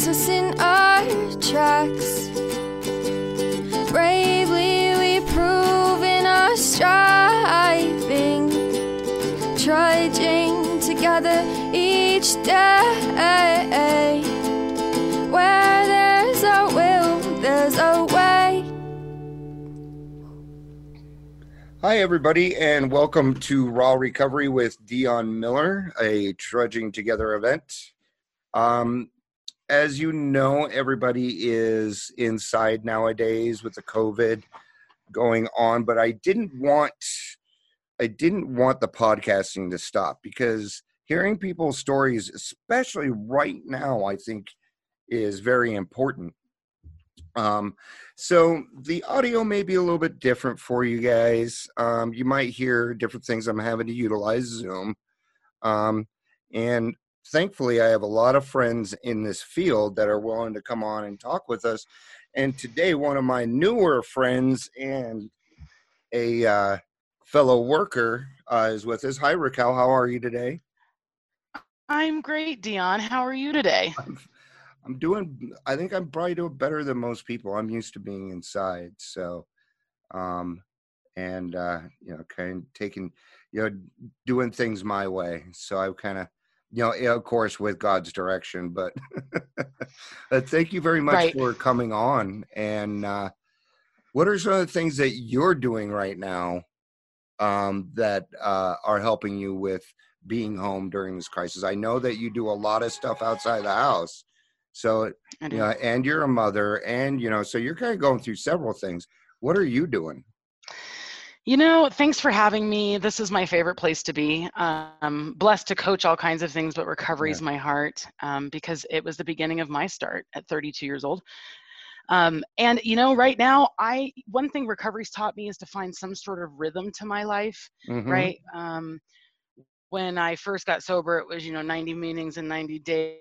stops us in our tracks. Bravely we prove in our striving, trudging together each day. Where there's a will, there's a way. Hi, everybody, and welcome to Raw Recovery with Dion Miller, a Trudging Together event. Um, as you know, everybody is inside nowadays with the COVID going on, but I didn't want I didn't want the podcasting to stop because hearing people's stories, especially right now, I think is very important. Um, so the audio may be a little bit different for you guys. Um, you might hear different things. I'm having to utilize Zoom. Um, and thankfully, I have a lot of friends in this field that are willing to come on and talk with us. And today, one of my newer friends and a uh, fellow worker uh, is with us. Hi, Raquel. How are you today? I'm great, Dion. How are you today? I'm, I'm doing. I think I'm probably doing better than most people. I'm used to being inside, so, um, and uh, you know, kind of taking, you know, doing things my way. So I've kind of, you know, of course, with God's direction. But thank you very much Right. for coming on. And uh, what are some of the things that you're doing right now um, that uh, are helping you with being home during this crisis? I know that you do a lot of stuff outside the house. So you know, and you're a mother, and you know, so you're kind of going through several things. What are you doing? You know, thanks for having me. This is my favorite place to be. Um, blessed to coach all kinds of things, but recovery is my heart um, because it was the beginning of my start at 32 years old. Um, and you know, right now, I one thing recovery's taught me is to find some sort of rhythm to my life. Mhm. Right? Um, when I first got sober, it was you know 90 meetings in 90 days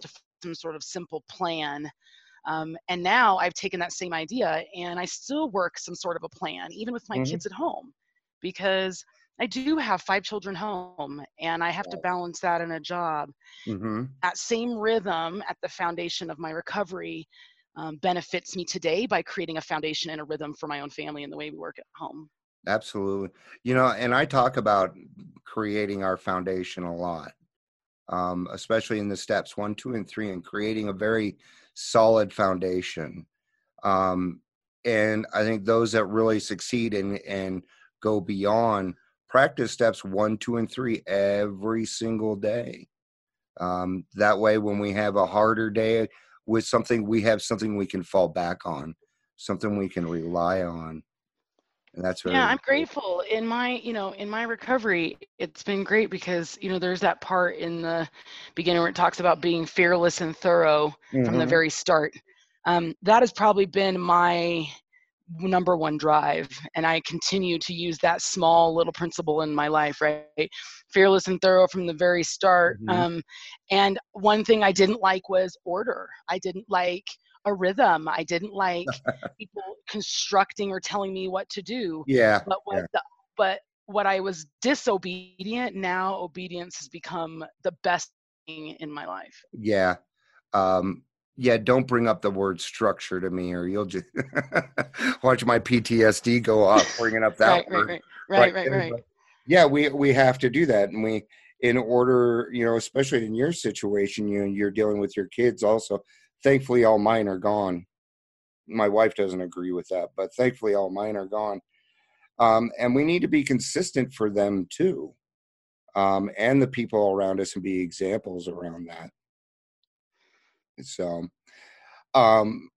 to some sort of simple plan. Um, and now I've taken that same idea and I still work some sort of a plan, even with my Mhm. kids at home, because I do have five children home and I have to balance that in a job. Mhm. That same rhythm at the foundation of my recovery um, benefits me today by creating a foundation and a rhythm for my own family and the way we work at home. Absolutely. You know, and I talk about creating our foundation a lot, um, especially in the steps one, two, and three, and creating a very solid foundation. Um, and I think those that really succeed and and go beyond practice steps one, two, and three every single day. Um, that way, when we have a harder day with something, we have something we can fall back on, something we can rely on. And that's yeah i'm grateful. In my you know in my recovery it's been great because you know there's that part in the beginning where it talks about being fearless and thorough from the Mhm. very start. Um, that has probably been my number one drive and i continue to use that small little principle in my life right? Fearless and thorough from the very start Mhm. um, and one thing i didn't like was order. I didn't like a rhythm i didn't like people constructing or telling me what to do Yeah. but what yeah. the, but what i was disobedient now obedience has become the best thing in my life Yeah. Um, yeah, don't bring up the word structure to me or you'll just watch my PTSD go off bringing up that right, right word. right right right there, right Yeah, we we have to do that and we in order, you know, especially in your situation, you you're dealing with your kids also. Thankfully all mine are gone. My wife doesn't agree with that, but thankfully all mine are gone. Um, and we need to be consistent for them too. Um, and the people around us and be examples around that. So, um,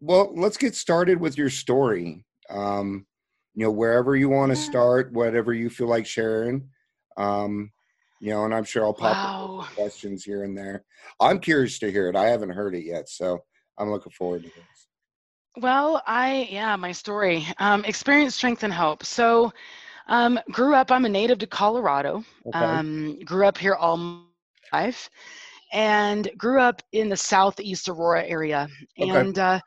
well, let's get started with your story. Um, you know, wherever you want to start, whatever you feel like sharing. Um, you know, and I'm sure I'll pop wow with questions here and there. I'm curious to hear it. I haven't heard it yet, so I'm looking forward to this. Well, I yeah, my story. Um, experience, strength, and hope. So, um, grew up. I'm a native to Colorado. Okay. Um, grew up here all my life, and grew up in the southeast Aurora area. Okay. And uh,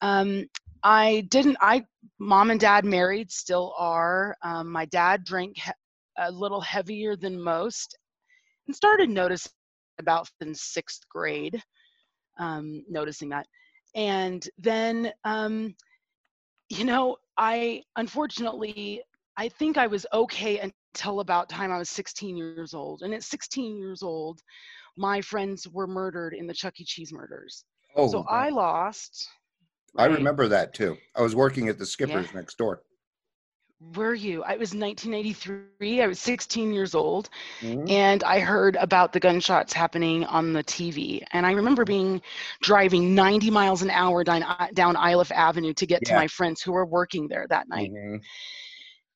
um, I didn't. I mom and dad married, still are. Um, my dad drank a little heavier than most and started noticing about in sixth grade, um, noticing that. And then, um, you know, I unfortunately, I think I was okay until about time I was 16 years old. And at 16 years old, my friends were murdered in the Chuck E. Cheese murders. Oh, so I lost. I remember that too. I was working at the Skippers next door. Were you? I was 1983. I was 16 years old, Mhm. and I heard about the gunshots happening on the TV. And I remember being driving 90 miles an hour down down Iliff Avenue to get to my friends who were working there that night. Mhm.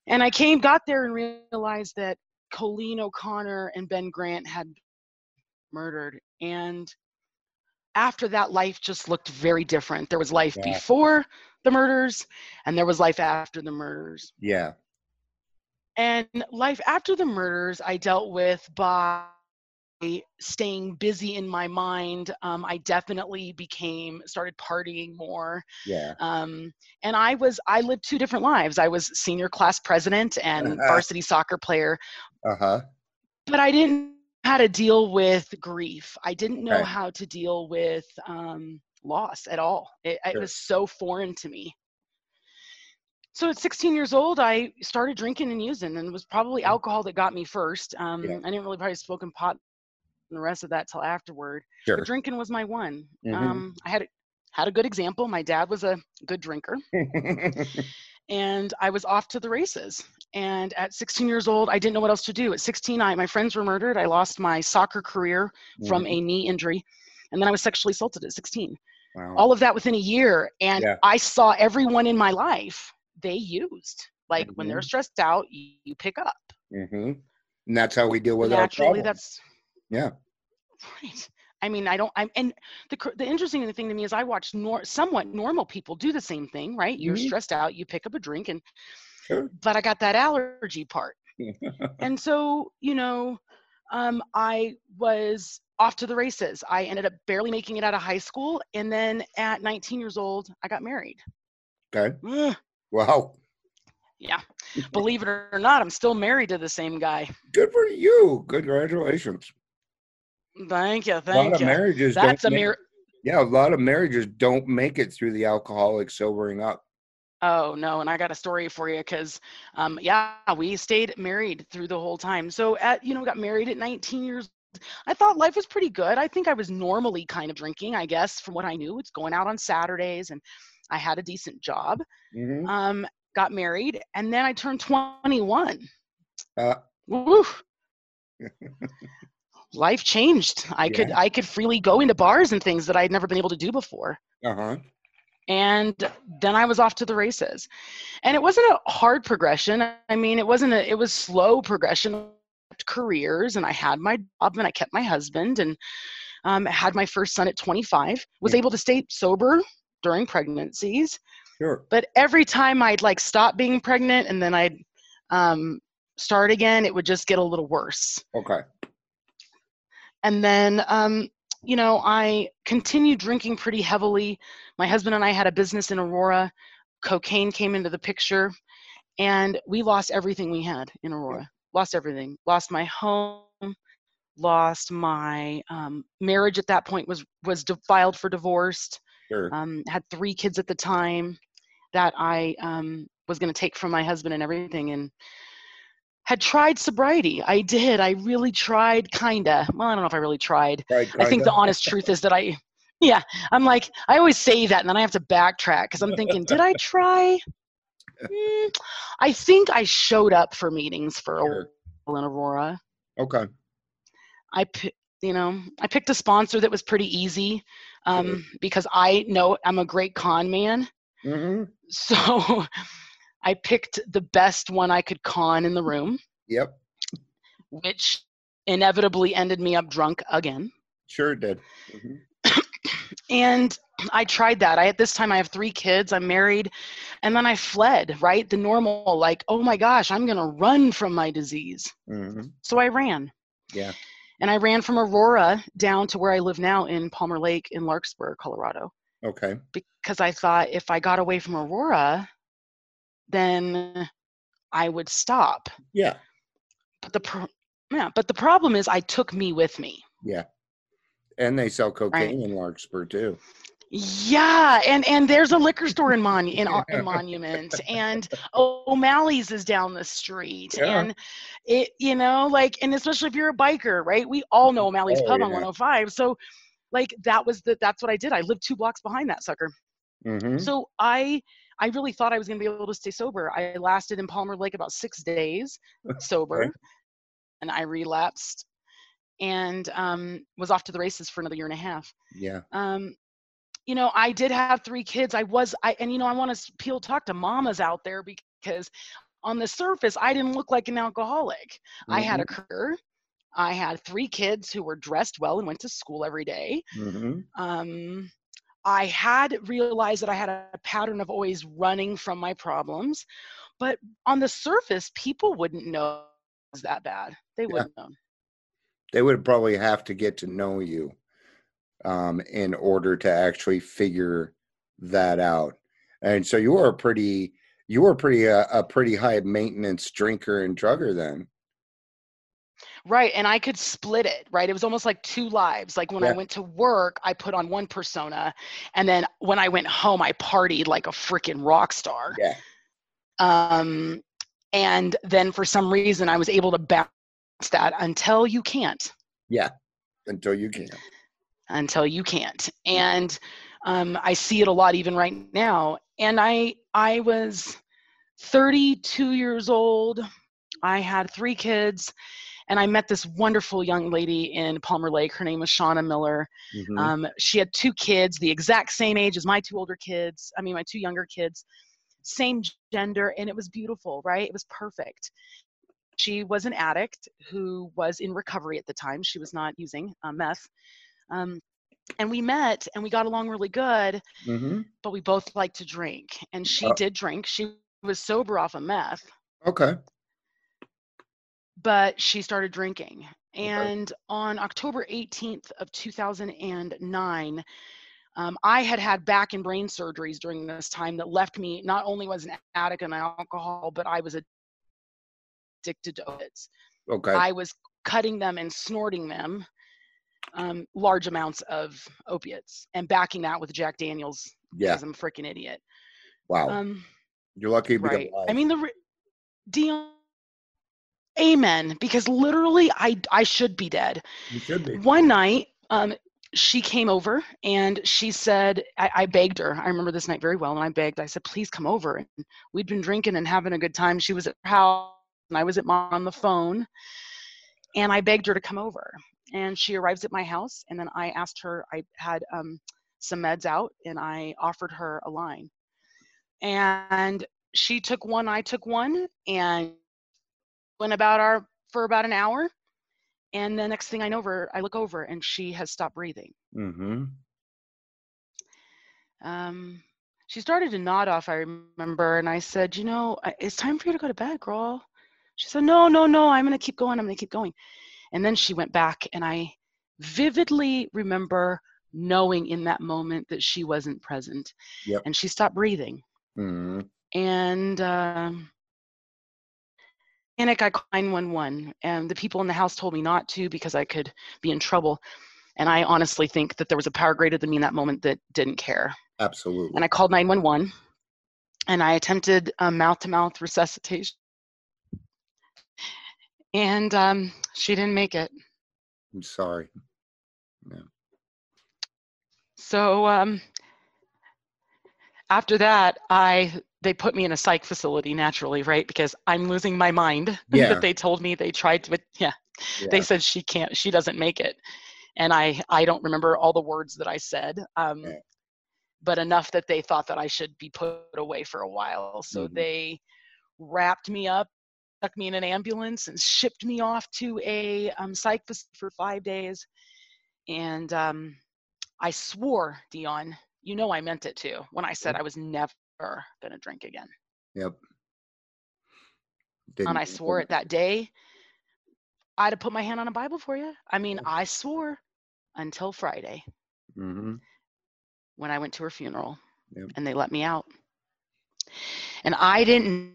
And I came, got there, and realized that Colleen O'Connor and Ben Grant had murdered. And after that, life just looked very different. There was life Yeah. before the murders, and there was life after the murders. Yeah. And life after the murders, I dealt with by staying busy in my mind. Um, I definitely became started partying more, Yeah. um, and I was I lived two different lives. I was senior class president and varsity soccer player, Uh huh. but I didn't how to deal with grief. I didn't know Okay. how to deal with um, loss at all. It, it was so foreign to me. So at 16 years old, I started drinking and using, and it was probably alcohol that got me first. Um, Yeah. I didn't really probably smoking pot and the rest of that till afterward. Sure. But drinking was my one. Mhm. Um, I had had a good example. My dad was a good drinker, and I was off to the races. And at 16 years old, I didn't know what else to do. At 16, I, my friends were murdered. I lost my soccer career from Mhm. a knee injury, and then I was sexually assaulted at 16. Wow. All of that within a year, and Yeah. I saw everyone in my life they used. Like when they're Mhm. stressed out, you, you pick up. Mm-hmm. And that's how we deal with Naturally, our problems. that's Yeah. right. I mean, I don't. I'm and the the interesting thing to me is I watch nor, somewhat normal people do the same thing. Right? You're Mhm. stressed out, you pick up a drink, and Sure. but I got that allergy part. and so you know um, i was off to the races i ended up barely making it out of high school and then at 19 years old i got married okay. Wow. yeah believe it or not i'm still married to the same guy Good for you. Congratulations. thank you Thank a lot thank of marriages that's a make- mir- Yeah, a lot of marriages don't make it through the alcoholic sobering up. Oh no and i got a story for you because um, yeah we stayed married through the whole time so at you know got married at 19 years I thought life was pretty good. I think I was normally kind of drinking, I guess, from what I knew. It's going out on Saturdays and I had a decent job. hmm Um, got married and then I turned 21. Uh, Woo. Life changed. I could I could freely go into bars and things that I'd never been able to do before. uh huh. And then I was off to the races. And it wasn't a hard progression. I mean, it wasn't a it was slow progression careers and I had my job and I kept my husband and um, had my first son at 25. Was Yeah. able to stay sober during pregnancies. Sure. but every time I'd like stop being pregnant and then I'd um, start again, it would just get a little worse. Okay. And then, um, you know, I continued drinking pretty heavily. My husband and I had a business in Aurora. Cocaine came into the picture, and we lost everything we had in Aurora. Lost everything. Lost my home. Lost my um, marriage. At that point, was was filed for divorce Sure. um, had three kids at the time that I um, was going to take from my husband and everything, and had tried sobriety. I did. I really tried, kinda. Well, I don't know if I really tried. Right, I think the honest truth is that I, yeah, I'm like, I always say that, and then I have to backtrack because I'm thinking, did I try? Mm, I think I showed up for meetings for a Sure. while in Aurora. Okay. I, you know, I picked a sponsor that was pretty easy um, because I know I'm a great con man. hmm So I picked the best one I could con in the room, Yep. which inevitably ended me up drunk again. Sure did. hmm And I tried that. I at this time I have three kids. I'm married, and then I fled. Right, the normal like, oh my gosh, I'm gonna run from my disease. hmm So I ran. Yeah. And I ran from Aurora down to where I live now in Palmer Lake in Larkspur, Colorado. Okay. because I thought if I got away from Aurora, then I would stop. Yeah. but the pro- yeah, but the problem is I took me with me. Yeah. And they sell cocaine in Larkspur too. Yeah, and and there's a liquor store in Mon in, in Monument, and O'Malley's is down the street, Yeah. and it you know like and especially if you're a biker, right? We all know O'Malley's Oh, Pub on 105, so like that was the that's what I did. I lived two blocks behind that sucker. Mm-hmm. So I I really thought I was gonna be able to stay sober. I lasted in Palmer Lake about six days sober, Okay. and I relapsed, and um, was off to the races for another year and a half. Yeah. um you know i did have three kids. I was i and you know i want to peel talk to mamas out there because on the surface i didn't look like an alcoholic. I had a career i had three kids who were dressed well and went to school every day. Hmm um i had realized that i had a pattern of always running from my problems but on the surface people wouldn't know it was that bad they wouldn't know They would probably have to get to know you um, in order to actually figure that out. And so you were a pretty, you were pretty uh, a pretty high maintenance drinker and drugger then. Right. And I could split it, right? It was almost like two lives. Like when I went to work, I put on one persona. And then when I went home, I partied like a freaking rock star. Yeah. Um, and then for some reason, I was able to balance that until you can't, Yeah. Until you can't. until you can't. And um, I see it a lot even right now. And I, I was 32 years old. I had three kids. And I met this wonderful young lady in Palmer Lake. Her name was Shauna Miller. Mhm. Um, she had two kids, the exact same age as my two older kids. I mean, my two younger kids, same gender, and it was beautiful, right? It was perfect. She was an addict who was in recovery at the time. She was not using uh, meth. Um, and we met and we got along really good, Mhm. but we both liked to drink. And she Oh. did drink. She was sober off of meth Okay. But she started drinking. And on October 18th of 2009, um, I had had back and brain surgeries during this time that left me not only was an addict and alcohol, but I was addicted to opiates. Okay. I was cutting them and snorting them, um, large amounts of opiates, and backing that with Jack Daniels yeah. because I'm a freaking idiot. Wow. Um, You're lucky right. I mean the re- Dion. Amen. Because literally, I I should be dead. you should be. One night, um, she came over and she said, I, I begged her. I remember this night very well, and I begged. I said, "Please come over." And we'd been drinking and having a good time. She was at her house, and I was at mom on the phone, and I begged her to come over. And she arrives at my house, and then I asked her. I had um, some meds out, and I offered her a line, and she took one. I took one, and went about our for about an hour and the next thing i know over i look over and she has stopped breathing Mm-hmm. um, she started to nod off i remember and i said you know it's time for you to go to bed girl she said no no no i'm going to keep going i'm going to keep going and then she went back and i vividly remember knowing in that moment that she wasn't present Yep. and she stopped breathing Mm-hmm. and um, panic i called 911 and the people in the house told me not to because i could be in trouble and i honestly think that there was a power greater than me in that moment that didn't care Absolutely. and i called 911 and i attempted a mouth to mouth resuscitation and um, she didn't make it I'm sorry. Yeah. so um, after that i they put me in a psych facility naturally right because i'm losing my mind Yeah. that they told me they tried to yeah Yeah. they said she can't she doesn't make it and i i don't remember all the words that i said um Yeah. but enough that they thought that i should be put away for a while so Mhm. they wrapped me up stuck me in an ambulance and shipped me off to a um, psych facility for five days and um i swore dion you know i meant it too when i said i was never gonna drink again Yep. and I swore it that day. I'd have put my hand on a Bible for you. I mean, I swore until Friday Mm-hmm. when I went to her funeral Yep. and they let me out. And I didn't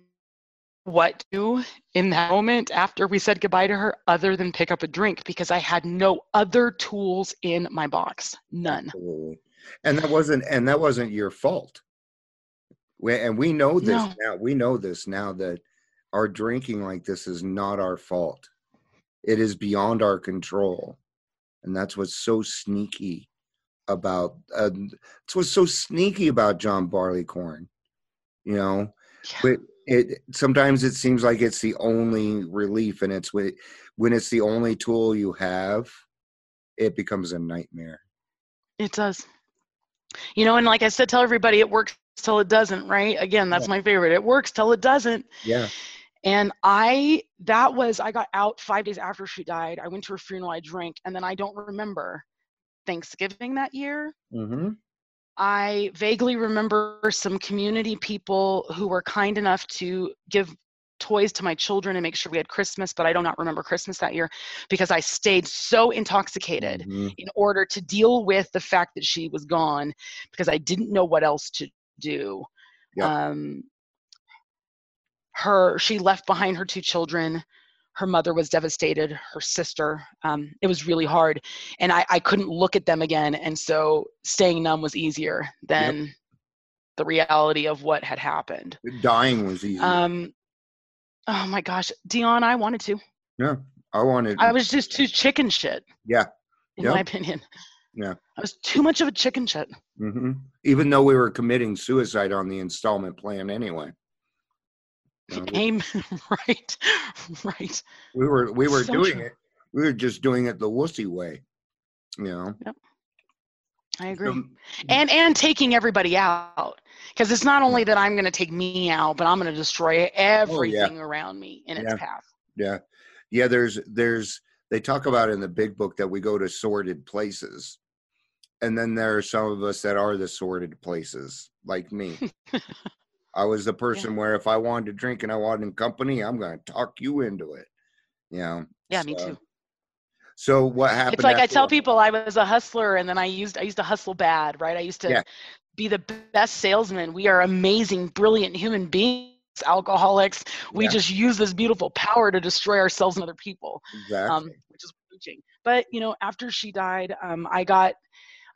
what to do in that moment after we said goodbye to her other than pick up a drink because I had no other tools in my box. None. Absolutely. And that wasn't and that wasn't your fault. And we know this No. now. We know this now that our drinking like this is not our fault. It is beyond our control. And that's what's so sneaky about uh, it's what's so sneaky about John Barleycorn. You know, Yeah. but it sometimes it seems like it's the only relief and it's when, when it's the only tool you have, it becomes a nightmare. It does. You know, and like I said, tell everybody it works till it doesn't, right? Again, that's my favorite. It works till it doesn't. Yeah. And I, that was, I got out five days after she died. I went to her funeral, I drank, and then I don't remember Thanksgiving that year. Mm-hmm. I vaguely remember some community people who were kind enough to give toys to my children and make sure we had Christmas, but I do not remember Christmas that year because I stayed so intoxicated Mhm. in order to deal with the fact that she was gone because I didn't know what else to do. Yeah. Um, her, she left behind her two children. Her mother was devastated. Her sister. Um, it was really hard, and I, I couldn't look at them again. And so staying numb was easier than the reality of what had happened. Dying was easy. Um, oh my gosh, Dion, I wanted to. yeah. I wanted. I was just too chicken shit. Yeah. In Yep. my opinion. Yeah. I was too much of a chicken shit. Mm-hmm. Even though we were committing suicide on the installment plan anyway. You know, Aim right, right. we were we were So doing true. it. We were just doing it the wussy way. You know. Yep. I agree. And and taking everybody out because it's not only that I'm going to take me out, but I'm going to destroy everything around me in its Oh, Yeah. path. Yeah. Yeah, there's there's they talk about in the big book that we go to sordid places. And then there are some of us that are the sordid places, like me. I was the person where if I wanted to drink and I wanted company, I'm gonna talk you into it. You know. Yeah, me too. So what happened? It's like I tell people I was a hustler, and then I used I used to hustle bad, right? I used to Yeah. be the best salesman. We are amazing, brilliant human beings. Alcoholics, we Yeah. just use this beautiful power to destroy ourselves and other people. Exactly. um, which is preaching. But you know, after she died, um, I got.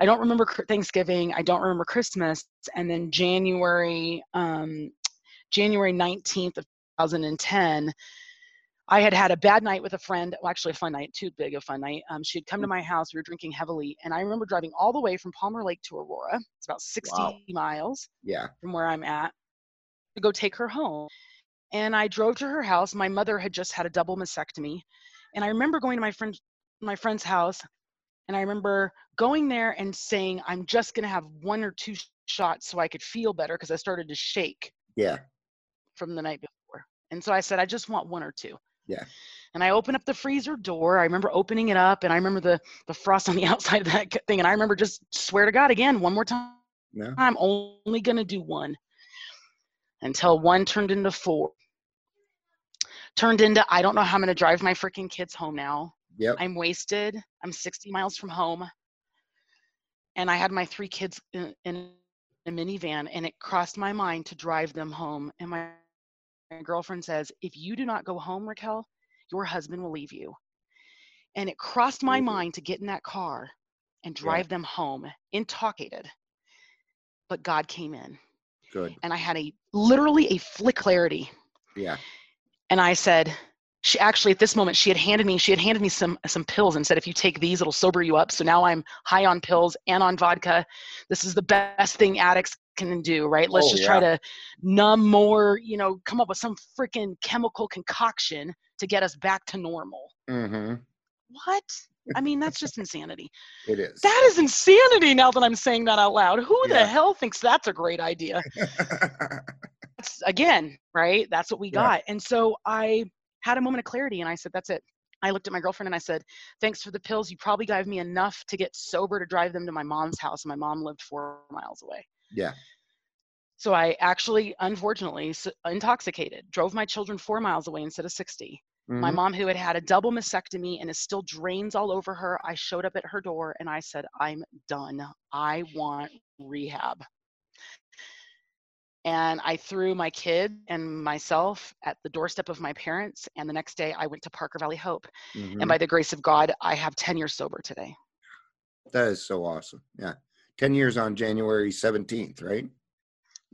I don't remember Thanksgiving. I don't remember Christmas, and then January, um, January nineteenth of 2010. I had had a bad night with a friend. Well, actually, a fun night, too big a fun night. Um, she had come to my house. We were drinking heavily, and I remember driving all the way from Palmer Lake to Aurora. It's about 60 Wow. miles yeah. from where I'm at to go take her home. And I drove to her house. My mother had just had a double mastectomy. And I remember going to my friend my friend's house and I remember going there and saying, I'm just gonna have one or two sh- shots so I could feel better because I started to shake Yeah. from the night before. And so I said, I just want one or two. Yeah. And I opened up the freezer door. I remember opening it up and I remember the the frost on the outside of that thing. And I remember just swear to God again, one more time. No. I'm only going to do one until one turned into four. Turned into, I don't know how I'm going to drive my freaking kids home now. Yep. I'm wasted. I'm 60 miles from home. And I had my three kids in, in a minivan, and it crossed my mind to drive them home. And my, my girlfriend says, If you do not go home, Raquel, your husband will leave you. And it crossed my Mhm. mind to get in that car and Yeah. drive them home, intoxicated. But God came in Good. and I had a literally a flick clarity. Yeah. And I said, she actually at this moment she had handed me she had handed me some some pills and said if you take these it'll sober you up. So now I'm high on pills and on vodka. This is the best thing addicts can do, right? Let's Oh, just yeah. try to numb more, you know, come up with some freaking chemical concoction to get us back to normal. Mm-hmm. What? I mean, that's just insanity. It is. That is insanity now that I'm saying that out loud. Who Yeah. the hell thinks that's a great idea? that's again, right? That's what we Yeah. got. And so I had a moment of clarity and I said, that's it. I looked at my girlfriend and I said, thanks for the pills. You probably gave me enough to get sober to drive them to my mom's house. My mom lived four miles away. yeah. So I actually, unfortunately, intoxicated, drove my children four miles away instead of 60. My Mhm. mom, who had had a double mastectomy and is still drains all over her, I showed up at her door and I said, I'm done. I want rehab. And I threw my kid and myself at the doorstep of my parents. And the next day, I went to Parker Valley Hope. Mhm. And by the grace of God, I have 10 years sober today. that is so awesome. Yeah. 10 years on January 17th, right?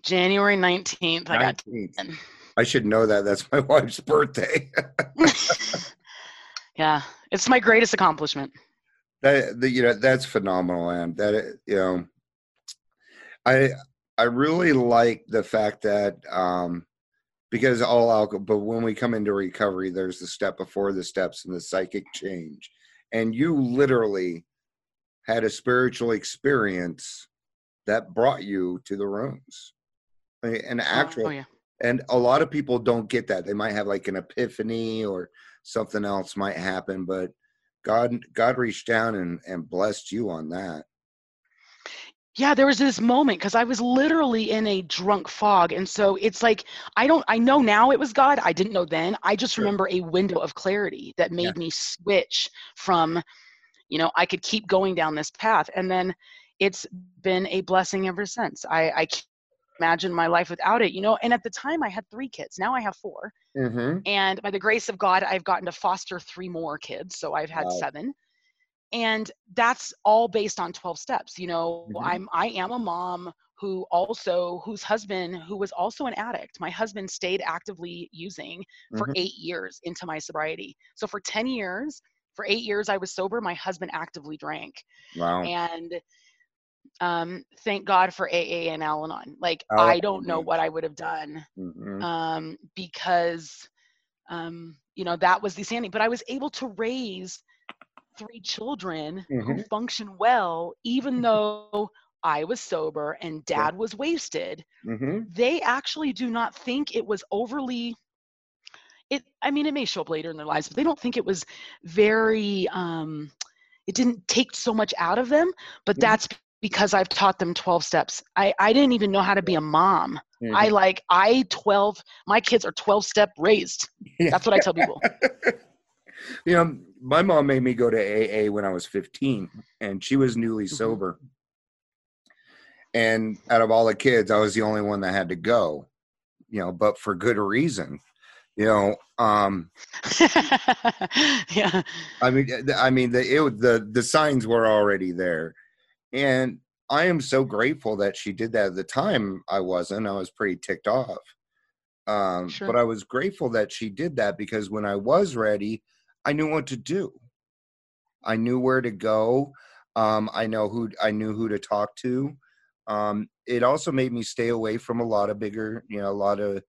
January 19th, I got 10. I should know that. That's my wife's birthday. yeah, it's my greatest accomplishment. that the, you know that's phenomenal and that you know i i really like the fact that um because all alcohol but when we come into recovery there's the step before the steps and the psychic change. And you literally had a spiritual experience that brought you to the rooms. An actual Oh, yeah. and a lot of people don't get that. They might have like an epiphany or something else might happen but god god reached down and and blessed you on that Yeah, there was this moment because I was literally in a drunk fog. And so it's like, I don't, I know now it was God. I didn't know then. I just Sure. remember a window of clarity that made Yeah. me switch from, you know, I could keep going down this path. And then it's been a blessing ever since. I, I can't imagine my life without it, you know. And at the time, I had three kids. Now I have four. mm-hmm. And by the grace of God, I've gotten to foster three more kids. So I've had Wow. seven. And that's all based on 12 steps. You know, Mhm. I'm I am a mom who also whose husband who was also an addict. My husband stayed actively using for Mhm. 8 years into my sobriety. So for 10 years, for 8 years I was sober, my husband actively drank. wow And um thank God for AA and Al-Anon. Like Oh, I don't know what I would have done Mhm. um, because um, you know that was the sanity. But I was able to raise three children who Mhm. function well, even though I was sober and dad was wasted. Mhm. They actually do not think it was overly. It. I mean, it may show up later in their lives, but they don't think it was very. Um, it didn't take so much out of them, but Mhm. that's because I've taught them 12 steps. I, I didn't even know how to be a mom. I Mhm. like I 12 my kids are 12 step raised. That's what I tell people. you know, my mom made me go to AA when I was 15, and she was newly sober. And out of all the kids, I was the only one that had to go, you know, but for good reason. You know, um, yeah. I mean, I mean, the it, the the signs were already there, and I am so grateful that she did that. At the time, I wasn't. I was pretty ticked off, um, Sure. but I was grateful that she did that because when I was ready, I knew what to do. I knew where to go. Um, I know who I knew who to talk to. Um, it also made me stay away from a lot of bigger, you know, a lot of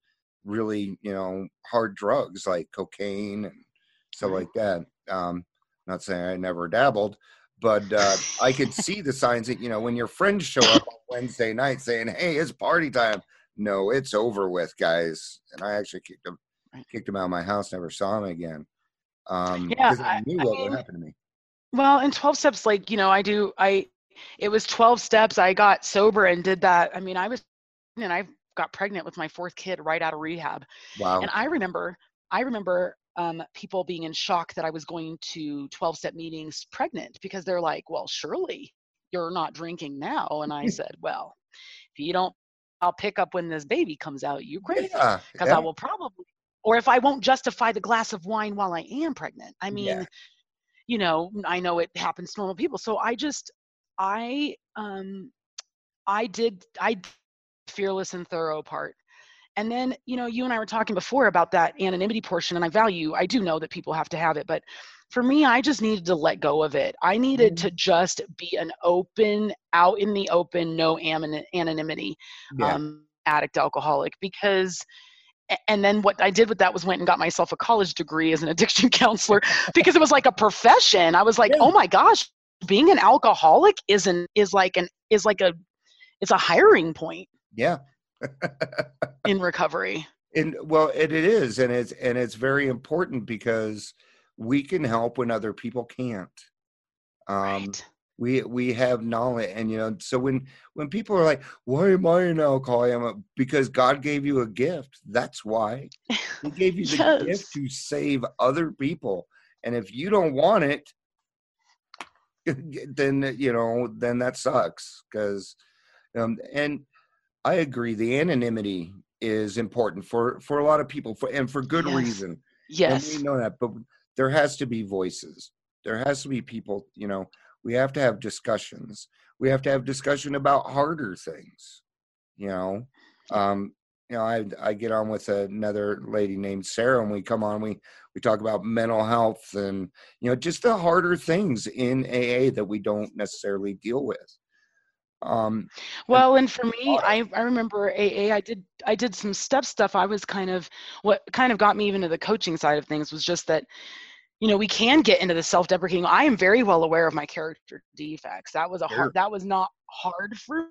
really, you know, hard drugs like cocaine and stuff Right. like that. Um, not saying I never dabbled, but uh, I could see the signs that you know when your friends show up on Wednesday night saying, "Hey, it's party time." No, it's over with, guys. And I actually kicked him, kicked him out of my house. Never saw him again. Um, Yeah, I I- knew I what mean, would happen to me. Well, in 12 steps like, you know, I do I it was 12 steps. I got sober and did that. I mean, I was and I got pregnant with my fourth kid right out of rehab. Wow. And I remember, I remember um, people being in shock that I was going to 12 step meetings pregnant because they're like, well, surely you're not drinking now. And I said, well, if you don't, I'll pick up when this baby comes out, you crazy. yeah, Because yeah. I will probably, or if I won't justify the glass of wine while I am pregnant. I mean, Yeah. you know, I know it happens to normal people. So I just, I, um, I did, I did fearless and thorough part. And then, you know, you and I were talking before about that anonymity portion, and I value, I do know that people have to have it, but for me, I just needed to let go of it. I needed Mm-hmm. to just be an open, out in the open, no anon- anonymity yeah. um, addict alcoholic because and then what I did with that was went and got myself a college degree as an addiction counselor because it was like a profession. I was like, Yeah. oh my gosh, being an alcoholic is an is like an is like a it's a hiring point yeah. in recovery. and well it, it is and it's and it's very important because we can help when other people can't um right. We we have knowledge and you know so when when people are like why am i an alcoholic because god gave you a gift that's why he gave you the Yes. gift to save other people and if you don't want it then you know then that sucks because um and I agree. The anonymity is important for for a lot of people, for and for good Yes. reason. And Yes. we know that, but there has to be voices. There has to be people. You know, we have to have discussions. We have to have discussion about harder things. You know, um, you know, I I get on with another lady named Sarah, and we come on. We we talk about mental health and you know just the harder things in AA that we don't necessarily deal with. Um, Well, and for me, I I remember AA. I did I did some step stuff. I was kind of what kind of got me even to the coaching side of things was just that, you know, we can get into the self-deprecating. I am very well aware of my character defects. That was a Sure. hard. That was not hard for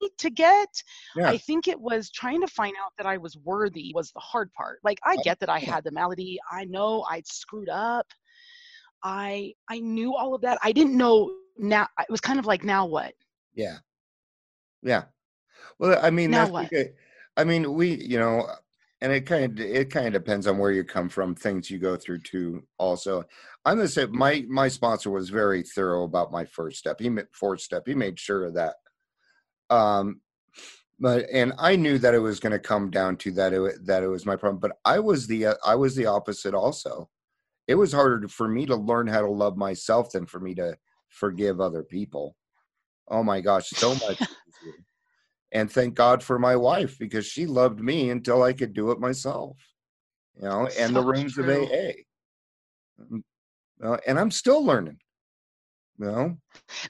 me to get. Yeah. I think it was trying to find out that I was worthy was the hard part. Like I get that I had the malady. I know I'd screwed up. I I knew all of that. I didn't know now. It was kind of like now what? Yeah. Yeah. Well, I mean, Now that's what? because, I mean, we, you know, and it kind of it kind of depends on where you come from, things you go through too. Also, I'm gonna say my my sponsor was very thorough about my first step. He made fourth step. He made sure of that. Um, but and I knew that it was going to come down to that it that it was my problem. But I was the uh, I was the opposite also. It was harder for me to learn how to love myself than for me to forgive other people. Oh my gosh, so much. and thank God for my wife because she loved me until I could do it myself. You know, and the So rooms of true. AA. Mm, uh, and I'm still learning. You know,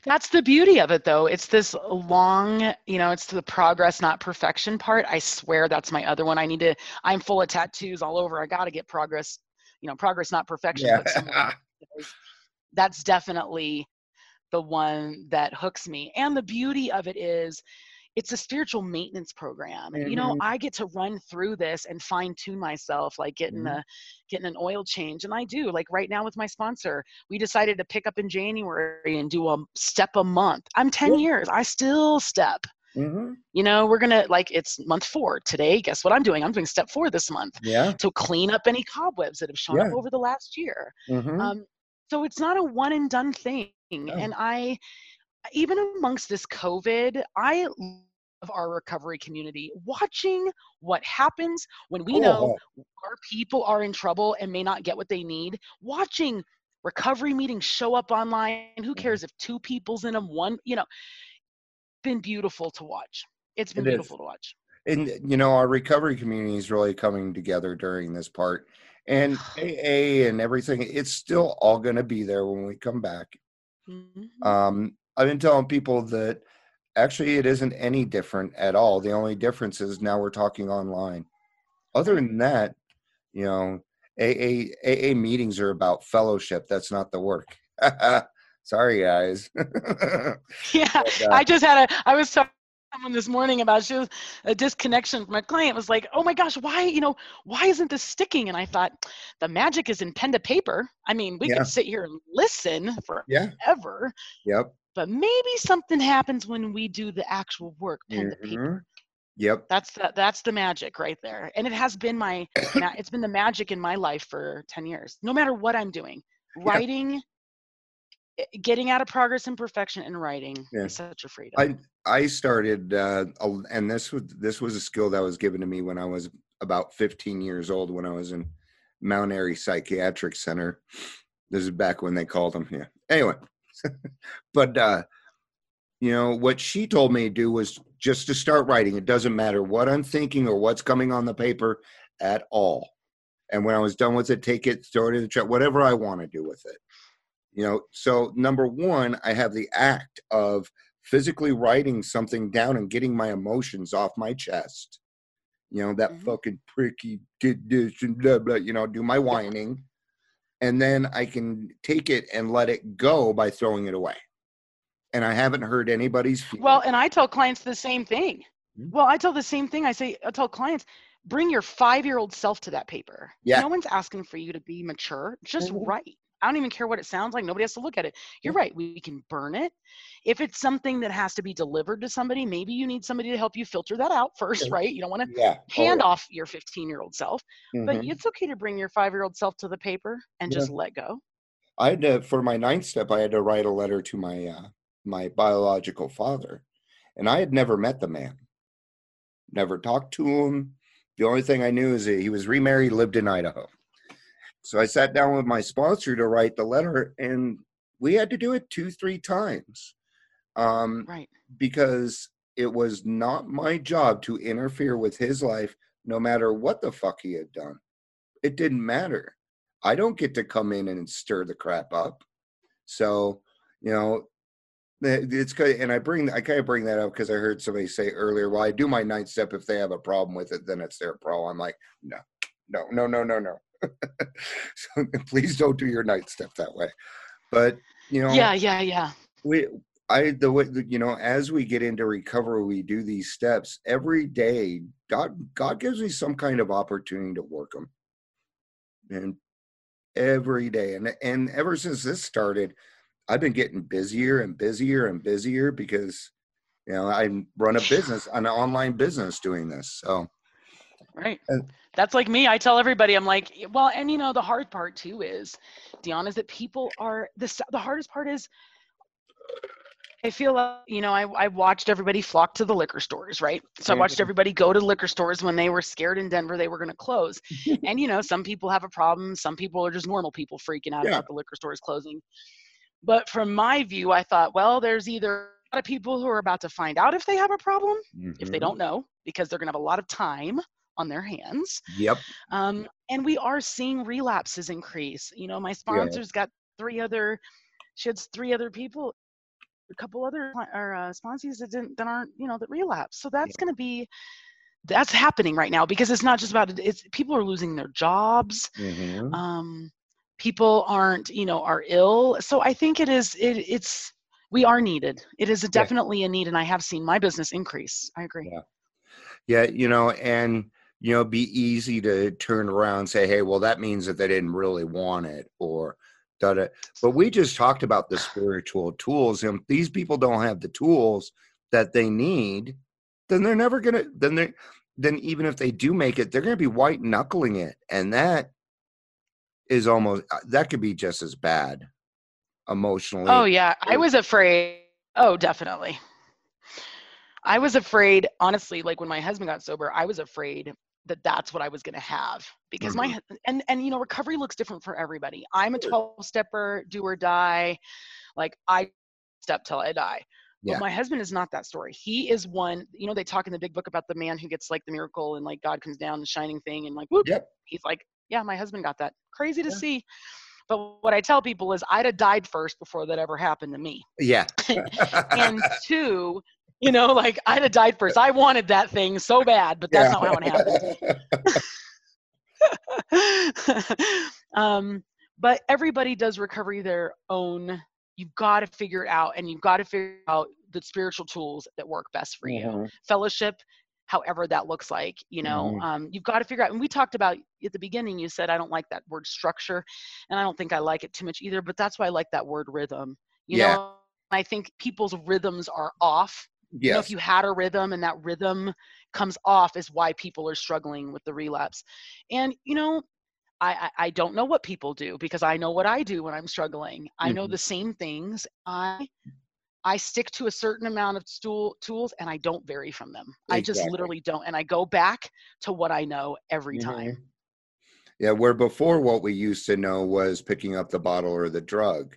That's the beauty of it, though. It's this long, you know, it's the progress, not perfection part. I swear that's my other one. I need to, I'm full of tattoos all over. I got to get progress, you know, progress, not perfection. Yeah, that's definitely the one that hooks me. And the beauty of it is, it's a spiritual maintenance program. And, you know, Mhm. I get to run through this and fine tune myself, like getting Mhm. a getting an oil change. And I do. Like right now with my sponsor, we decided to pick up in January and do a step a month. I'm 10 Yeah. years. I still step. hmm You know, we're gonna like it's month four today. Guess what I'm doing? I'm doing step four this month yeah, to clean up any cobwebs that have shown up over the last year. hmm Um, so it's not a one and done thing. And I, even amongst this COVID, I love our recovery community. Watching what happens when we know our people are in trouble and may not get what they need. Watching recovery meetings show up online. Mm-hmm. Who cares if two people's in them? One, you know, been beautiful to watch. It's been It is. beautiful to watch. and you know our recovery community is really coming together during this part and aa and everything it's still all going to be there when we come back Mhm. um i've been telling people that actually it isn't any different at all the only difference is now we're talking online other than that you know aa aa meetings are about fellowship that's not the work sorry guys yeah. But, uh, I just had a, I was talking to someone this morning about she was a disconnection. My client was like, oh my gosh, why, you know, why isn't this sticking? And I thought, the magic is in pen to paper. I mean, we Yeah. could sit here and listen yeah forever, yep but maybe something happens when we do the actual work, pen to paper. Mhm. yep That's the, that's the magic right there. And it has been my, it's been the magic in my life for 10 years. No matter what I'm doing, writing, eh, getting out of progress and perfection and writing Yeah. is such a freedom. I I started, uh, and this was this was a skill that was given to me when I was about 15 years old. When I was in Mount Airy Psychiatric Center. This is back when they called them. Yeah. Anyway, but uh, you know what she told me to do was just to start writing. It doesn't matter what I'm thinking or what's coming on the paper at all. And when I was done with it, take it, throw it in the chat, whatever I want to do with it. You know, so number one, I have the act of physically writing something down and getting my emotions off my chest. You know, that Mhm. fucking pricky did this and blah blah, you know, do my whining. And then I can take it and let it go by throwing it away. And I haven't heard anybody's feelings. Well, and I tell clients the same thing. Mhm. Well, I tell the same thing. I say, I tell clients, bring your five year old self to that paper. Yeah. No one's asking for you to be mature. Just Mhm. write. I don't even care what it sounds like. Nobody has to look at it. You're right. We can burn it. If it's something that has to be delivered to somebody, maybe you need somebody to help you filter that out first, right? You don't want to yeah. hand off your 15 year old self, but Mhm. it's okay to bring your five year old self to the paper and Yeah. just let go. I had to for my ninth step. I had to write a letter to my uh, my biological father, and I had never met the man. never talked to him. The only thing I knew is that he was remarried, lived in Idaho. So I sat down with my sponsor to write the letter, and we had to do it two, three times. Um, Right. because it was not my job to interfere with his life no matter what the fuck he had done. It didn't matter. I don't get to come in and stir the crap up. So, you know, it's good. And I bring, I kind of bring that up because I heard somebody say earlier, well, I do my ninth step. If they have a problem with it, then it's their problem. I'm like, no, no, no, no, no, no. so please don't do your night step that way. But, you know, Yeah, yeah, yeah. we i the way you know as we get into recovery we do these steps every day god god gives me some kind of opportunity to work them and every day and and ever since this started i've been getting busier and busier and busier because you know i run a business an online business doing this so Right. And- That's like me. I tell everybody, I'm like, well, and you know, the hard part too is, Dion, is that people are the the hardest part is. I feel like you know I I watched everybody flock to the liquor stores, right? So I watched Mhm. everybody go to liquor stores when they were scared in Denver they were going to close. and you know, some people have a problem. Some people are just normal people freaking out Yeah. about the liquor stores closing. But from my view, I thought, well, there's either a lot of people who are about to find out if they have a problem, if they Mhm. don't know, because they're going to have a lot of time on their hands. yep Um, and we are seeing relapses increase. You know, my sponsor's got three other, she had three other people, a couple other or uh, sponsors that didn't that aren't you know that relapse. So that's going to be that's happening right now because it's not just about it. It's people are losing their jobs. Mhm. Um, people aren't you know are ill. So I think it is it it's we are needed. It is a definitely a need, and I have seen my business increase. I agree. Yeah. yeah you know and you know be easy to turn around and say hey well that means that they didn't really want it or da da but we just talked about the spiritual tools and these people don't have the tools that they need then they're never gonna then they then even if they do make it they're gonna be white knuckling it and that is almost uh, that could be just as bad emotionally Oh yeah, I was afraid. Oh, definitely. I was afraid, honestly, like when my husband got sober, I was afraid that that's what I was going to have because my mm-hmm. and and you know recovery looks different for everybody. I'm a Sure. 12 stepper, do or die. Like I step till I die. Yeah. But my husband is not that story. He is one, you know, they talk in the big book about the man who gets like the miracle and like God comes down, the shining thing, and like whoop, yep he's like, yeah, my husband got that. Crazy to Yeah. see. But what I tell people is I'd have died first before that ever happened to me. yeah And two, you know, like I'd have died first. I wanted that thing so bad, but that's not how it happened. um, but everybody does recovery their own. You've got to figure it out, and you've got to figure out the spiritual tools that work best for you. Mhm. Fellowship, however that looks like, you know, Mhm. um, you've got to figure out. And we talked about at the beginning. You said I don't like that word structure, and I don't think I like it too much either. But that's why I like that word rhythm. You Yeah. know, I think people's rhythms are off you know, if you had a rhythm and that rhythm comes off is why people are struggling with the relapse. And you know, I, I, I don't know what people do because I know what I do when I'm struggling. I know Mhm. the same things. I I stick to a certain amount of stool tools and I don't vary from them. I just literally don't. And I go back to what I know every time. Mhm. Yeah, where before what we used to know was picking up the bottle or the drug.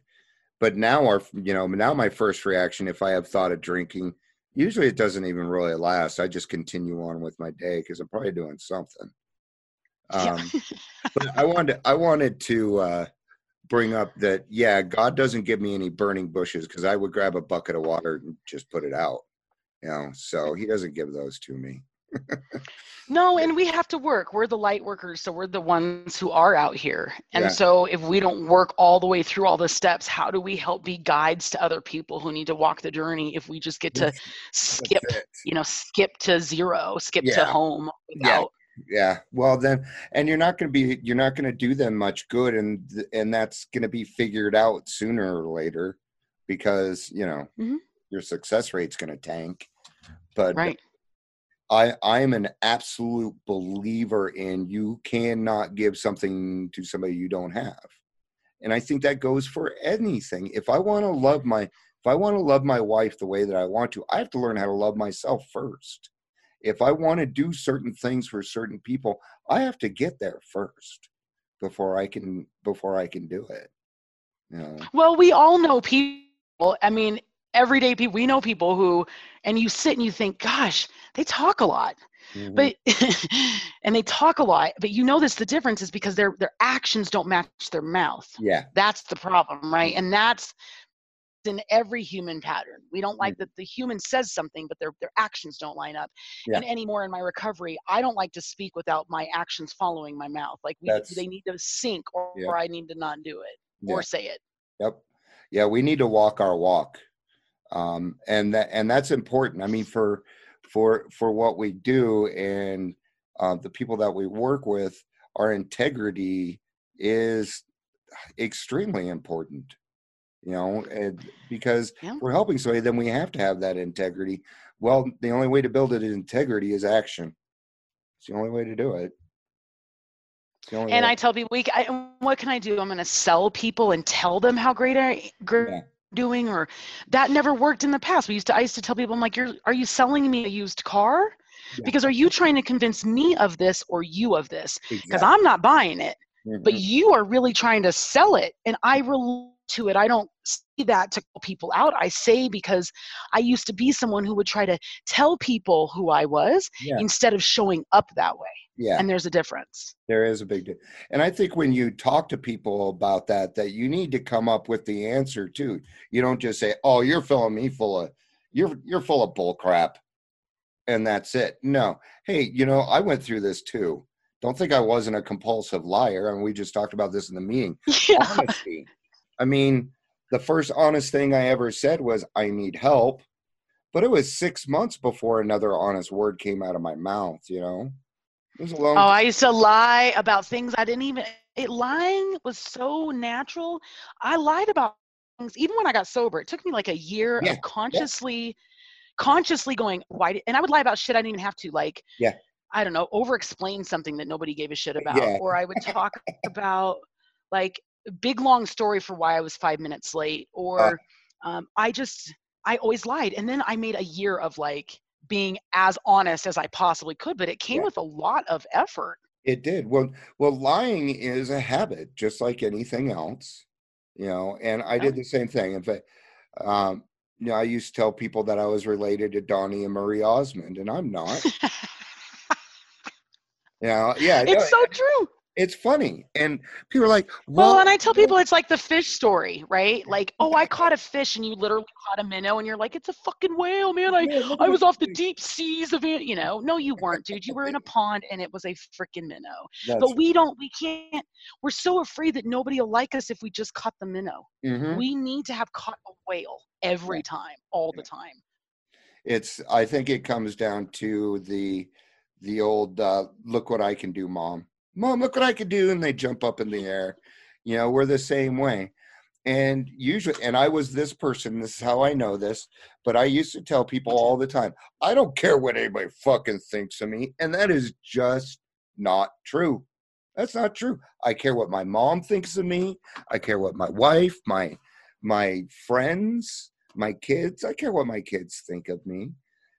But now our you know, now my first reaction if I have thought of drinking, usually it doesn't even really last. I just continue on with my day because I'm probably doing something. Yeah. Um but I wanted I wanted to uh bring up that yeah, God doesn't give me any burning bushes because I would grab a bucket of water and just put it out. You know, so he doesn't give those to me. No, and we have to work. We're the light workers, so we're the ones who are out here. And Yeah. so if we don't work all the way through all the steps, how do we help be guides to other people who need to walk the journey if we just get to skip, you know, skip to zero, skip to home Yeah. without Yeah. Well, then, and you're not going to be, you're not going to do them much good, and and that's going to be figured out sooner or later, because you know Mhm. your success rate's going to tank. But right. I I'm an absolute believer in you cannot give something to somebody you don't have, and I think that goes for anything. If I want to love my if I want to love my wife the way that I want to, I have to learn how to love myself first. if I want to do certain things for certain people, I have to get there first before I can before I can do it. You know? Well, we all know people. I mean, everyday people. We know people who, and you sit and you think, gosh, they talk a lot. Mhm. But and they talk a lot, but you know this the difference is because their their actions don't match their mouth. yeah, That's the problem, right? And that's in every human pattern. We don't Mm. like that the human says something, but their their actions don't line up. Yeah. And anymore in my recovery, I don't like to speak without my actions following my mouth. Like we, they need to sync, or, Yeah. or I need to not do it yeah. or say it. Yep. Yeah, we need to walk our walk. Um, and that and that's important. I mean, for for for what we do and uh, the people that we work with, our integrity is extremely important. You know, and because Yeah. we're helping somebody, then we have to have that integrity. Well, the only way to build it in integrity is action. It's the only way to do it. It's the only And way. I tell people, we, I, what can I do? I'm going to sell people and tell them how great I great. Doing, or that never worked in the past. We used to, I used to tell people, I'm like, you're, are you selling me a used car? Yeah. Because are you trying to convince me of this or you of this? Because Exactly. I'm not buying it, but Mhm. you are really trying to sell it, and I relate to it. I don't see that to call people out. I say because I used to be someone who would try to tell people who I was yeah, instead of showing up that way. Yeah. And there's a difference. There is a big, di- and I think when you talk to people about that, that you need to come up with the answer too. You don't just say, "Oh, you're filling me full of, you're you're full of bull crap," and that's it. No, hey, you know, I went through this too. Don't think I wasn't a compulsive liar. Mean, we just talked about this in the meeting. Yeah. Honesty. I mean, the first honest thing I ever said was, "I need help," but it was six months before another honest word came out of my mouth. You know, it was a long. Oh, I used to lie about things I didn't even. It lying was so natural. I lied about things even when I got sober. It took me like a year Yeah, of consciously, consciously going why. Did, and I would lie about shit I didn't even have to. Like, Yeah. I don't know, over-explain something that nobody gave a shit about, Yeah. or I would talk about like big long story for why I was five minutes late, or um, I just I always lied, and then I made a year of like being as honest as I possibly could, but it came Yeah. with a lot of effort. It did. Well, well, lying is a habit, just like anything else, you know. And I did the same thing. In fact, um, you know, I used to tell people that I was related to Donnie and Marie Osmond, and I'm not. You know, yeah, no, it's so true. It's funny, and people are like, Well, "Well, and I tell people it's like the fish story, right? Like, oh, I caught a fish, and you literally caught a minnow, and you're like, it's a fucking whale, man. I I was off the deep seas of it, you know. No, you weren't, dude. You were in a pond, and it was a freaking minnow. That's But we don't, we can't. We're so afraid that nobody will like us if we just caught the minnow. Mhm. We need to have caught a whale every time, all the time. it's i think it comes down to the the old uh, look what i can do mom mom look what i could do? And they jump up in the air you know we're the same way. And usually and i was this person this is how i know this but i used to tell people all the time i don't care what anybody fucking thinks of me. And that is just not true. That's not true. I care what my mom thinks of me. I care what my wife my my friends my kids i care what my kids think of me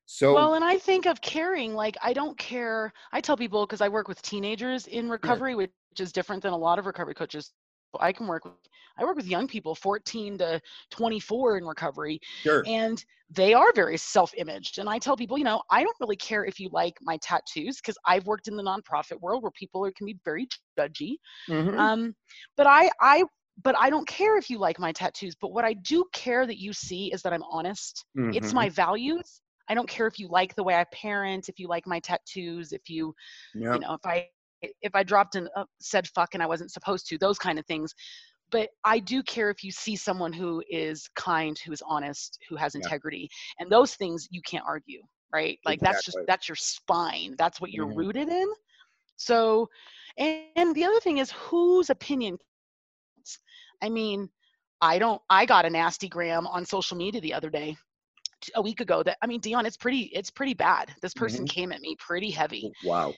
so Well, and I think of caring, like I don't care. I tell people because I work with teenagers in recovery, which is different than a lot of recovery coaches. I can work with I work with young people 14 to 24 in recovery sure and they are very self-imaged and I tell people, you know, I don't really care if you like my tattoos because I've worked in the nonprofit world where people are, can be very judgy. Mhm. Um, but I, I, but I don't care if you like my tattoos. But what I do care that you see is that I'm honest. It's Mhm. my values. I don't care if you like the way I parent, if you like my tattoos, if you, Yep. you know, if I, if I dropped and uh, said fuck and I wasn't supposed to, those kind of things. But I do care if you see someone who is kind, who is honest, who has integrity, and those things you can't argue, right? Like that's just that's your spine. That's what you're Mhm. rooted in. So, and, and the other thing is whose opinion counts. I mean, I don't. I got a nasty gram on social media the other day, a week ago. That I mean, Dion, it's pretty. It's pretty bad. This person Mhm. came at me pretty heavy, wow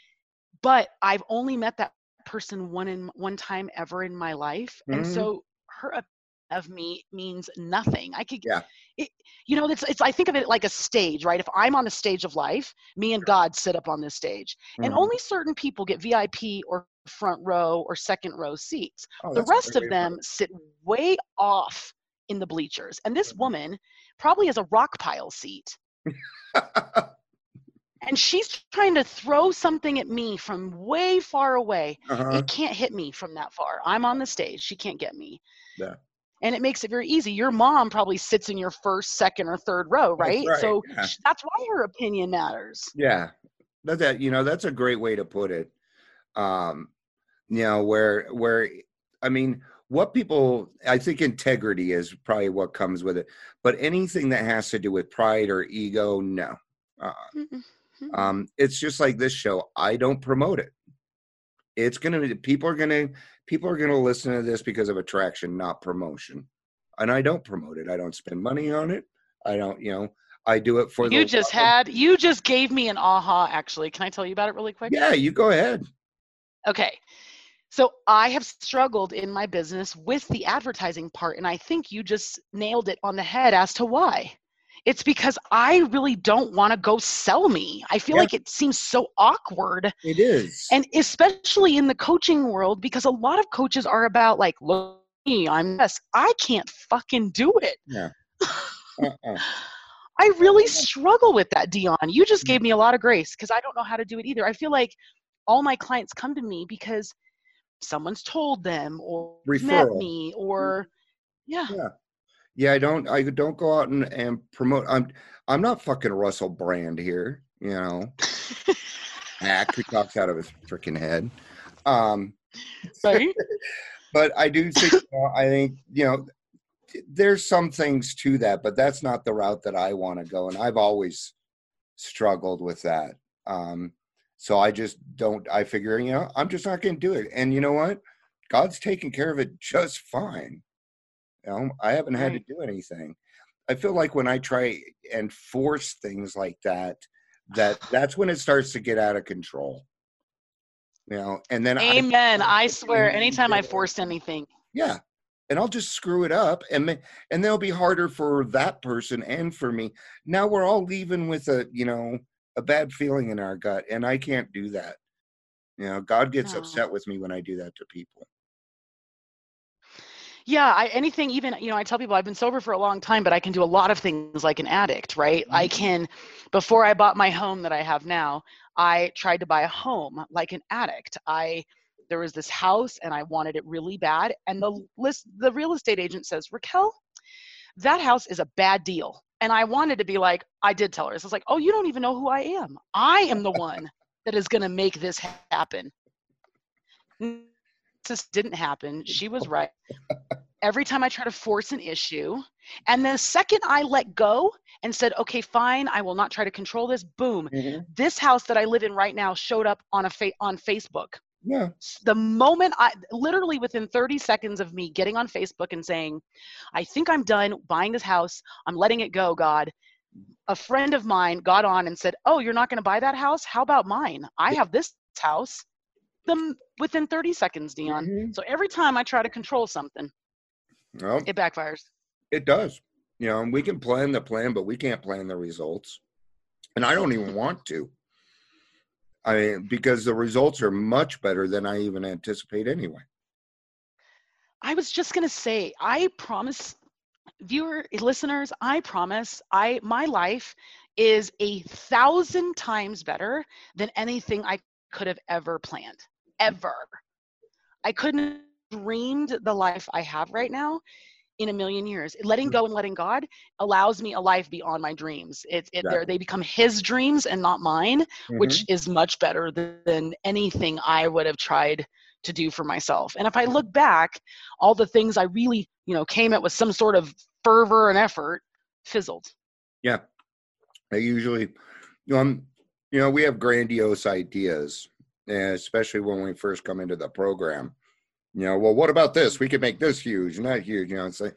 but I've only met that person one in one time ever in my life, and Mhm. so her of me means nothing. I could, Yeah. it, you know, it's, it's, I think of it like a stage, right? If I'm on a stage of life, me and God sit up on this stage, and Mhm. only certain people get VIP or front row or second row seats. Oh, the rest of them sit way off in the bleachers. And this Mhm. woman probably has a rock pile seat. And she's trying to throw something at me from way far away. uh-huh. It can't hit me from that far. I'm on the stage. She can't get me. Yeah. And it makes it very easy. Your mom probably sits in your first, second, or third row, right? right, So yeah. that's why her opinion matters. Yeah, that that you know that's a great way to put it. Um, you know where where I mean, what people I think integrity is probably what comes with it, but anything that has to do with pride or ego, no. Uh, mm-mm. um, it's just like this show. I don't promote it. It's gonna be people are gonna people are gonna listen to this because of attraction, not promotion. And I don't promote it. I don't spend money on it. I don't, you know, I do it for you the just love had, you just gave me an aha, actually. Can I tell you about it really quick? Yeah, you go ahead. Okay. So I have struggled in my business with the advertising part, and I think you just nailed it on the head as to why. It's because I really don't want to go sell me. I feel Yeah. like it seems so awkward. It is. And especially in the coaching world, because a lot of coaches are about like, look, me, I'm this. I can't fucking do it. Yeah. uh-uh. I really struggle with that, Dion. You just Mm. gave me a lot of grace because I don't know how to do it either. I feel like all my clients come to me because someone's told them or met Referral. Mm. me or yeah. Yeah, I don't I don't go out and, and promote I'm I'm not fucking Russell Brand here, you know. Hack who talks out of his freaking head. Um right? but I do think you know, I think, you know, there's some things to that, but that's not the route that I want to go. And I've always struggled with that. Um, so I just don't, I figure, you know, I'm just not going to do it. And you know what? God's taking care of it just fine. You know, I haven't had Right. to do anything. I feel like when I try and force things like that, that that's when it starts to get out of control. You know, and then Amen. I swear, Mhm. anytime I force anything, yeah. And I'll just screw it up and and they'll be harder for that person and for me. Now we're all leaving with a, you know, a bad feeling in our gut and I can't do that. You know, God gets No. upset with me when I do that to people. yeah, I anything even, you know, I tell people I've been sober for a long time, but I can do a lot of things like an addict, right? I Mhm. can before I bought my home that I have now, I tried to buy a home like an addict. I there was this house and I wanted it really bad and the list the real estate agent says, "Raquel, that house is a bad deal." And I wanted to be like, I did tell her. It's like, "Oh, you don't even know who I am. I am the one that is going to make this happen." This didn't happen. She was right. Every time I try to force an issue, and the second I let go and said, okay, fine, I will not try to control this, boom, mm-hmm. this house that I live in right now showed up on a fa- on Facebook. Yeah. The moment I literally within 30 seconds of me getting on Facebook and saying, I think I'm done buying this house, I'm letting it go, God. A friend of mine got on and said, Oh, you're not going to buy that house? How about mine? I have this house. The, within 30 seconds, Dion. Mhm. So every time I try to control something, Well, it backfires. it does. You know, and we can plan the plan, but we can't plan the results. And I don't even want to. I because the results are much better than I even anticipate anyway. I was just gonna say, I promise, viewer listeners, I promise, I my life is a thousand times better than anything I could have ever planned, ever. I couldn't have dreamed the life I have right now in a million years. Letting mm-hmm. go and letting God allows me a life beyond my dreams. It, it they become His dreams and not mine, which mm-hmm. is much better than, anything I would have tried to do for myself. And if I look back, all the things I really, you know, came at with some sort of fervor and effort fizzled. Yeah. I usually, you know, I'm, you know, we have grandiose ideas, and especially when we first come into the program. You know, well, what about this? We could make this huge, not huge. You know, it's like,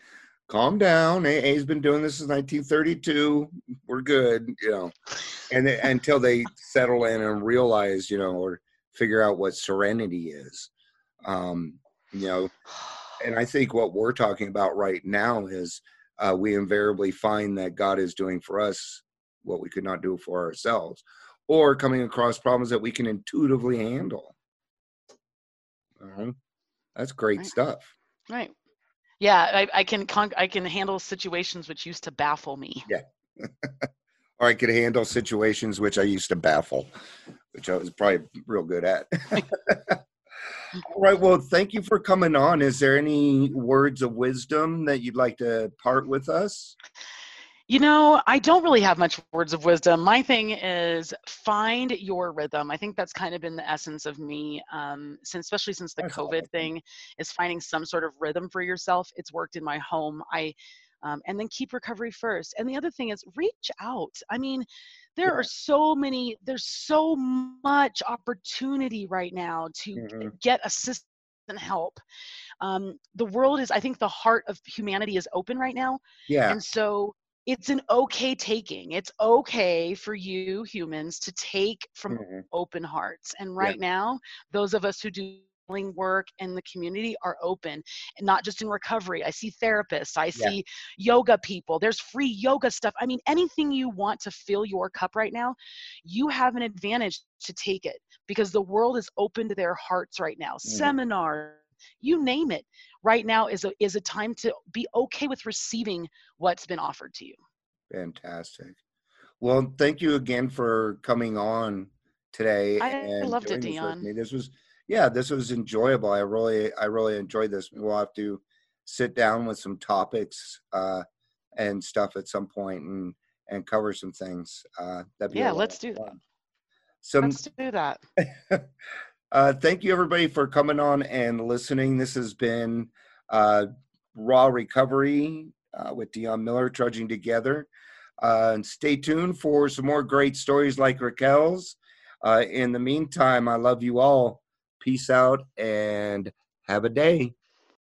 calm down. AA's been doing this since 1932. We're good. You know, and until they settle in and realize, you know, or figure out what serenity is. Um, you know, and I think what we're talking about right now is uh, we invariably find that God is doing for us what we could not do for ourselves, or coming across problems that we can intuitively handle. Uh-huh. That's great Right. stuff. Right. Yeah, I, I can con- I can handle situations which used to baffle me. Yeah. or I could handle situations which I used to baffle, which I was probably real good at. All right. Well, thank you for coming on. Is there any words of wisdom that you'd like to part with us? You know, I don't really have much words of wisdom. My thing is find your rhythm. I think that's kind of been the essence of me, um, since especially since the That's COVID thing, is finding some sort of rhythm for yourself. It's worked in my home. I um, and then keep recovery first. And the other thing is reach out. I mean, there Yeah. are so many. There's so much opportunity right now to Mhm. get assistance and help. Um, the world is. I think the heart of humanity is open right now. Yeah. And so it's an okay taking. It's okay for you humans to take from Mhm. open hearts. And right now, those of us who do healing work in the community are open and not just in recovery. I see therapists, I Yeah. see yoga people. There's free yoga stuff. I mean, anything you want to fill your cup right now, you have an advantage to take it because the world is open to their hearts right now. Seminar, you name it. Right now is a is a time to be okay with receiving what's been offered to you. Fantastic. Well, thank you again for coming on today. I loved it, this Dion. me. This was, yeah, this was enjoyable. I really, I really enjoyed this. We'll have to sit down with some topics uh, and stuff at some point and and cover some things. Uh, that'd be Yeah, let's do that. Some Let's do that. uh, thank you everybody for coming on and listening. This has been uh, Raw Recovery uh, with Dion Miller trudging together. Uh, and stay tuned for some more great stories like Raquel's. Uh, in the meantime, I love you all. Peace out and have a day.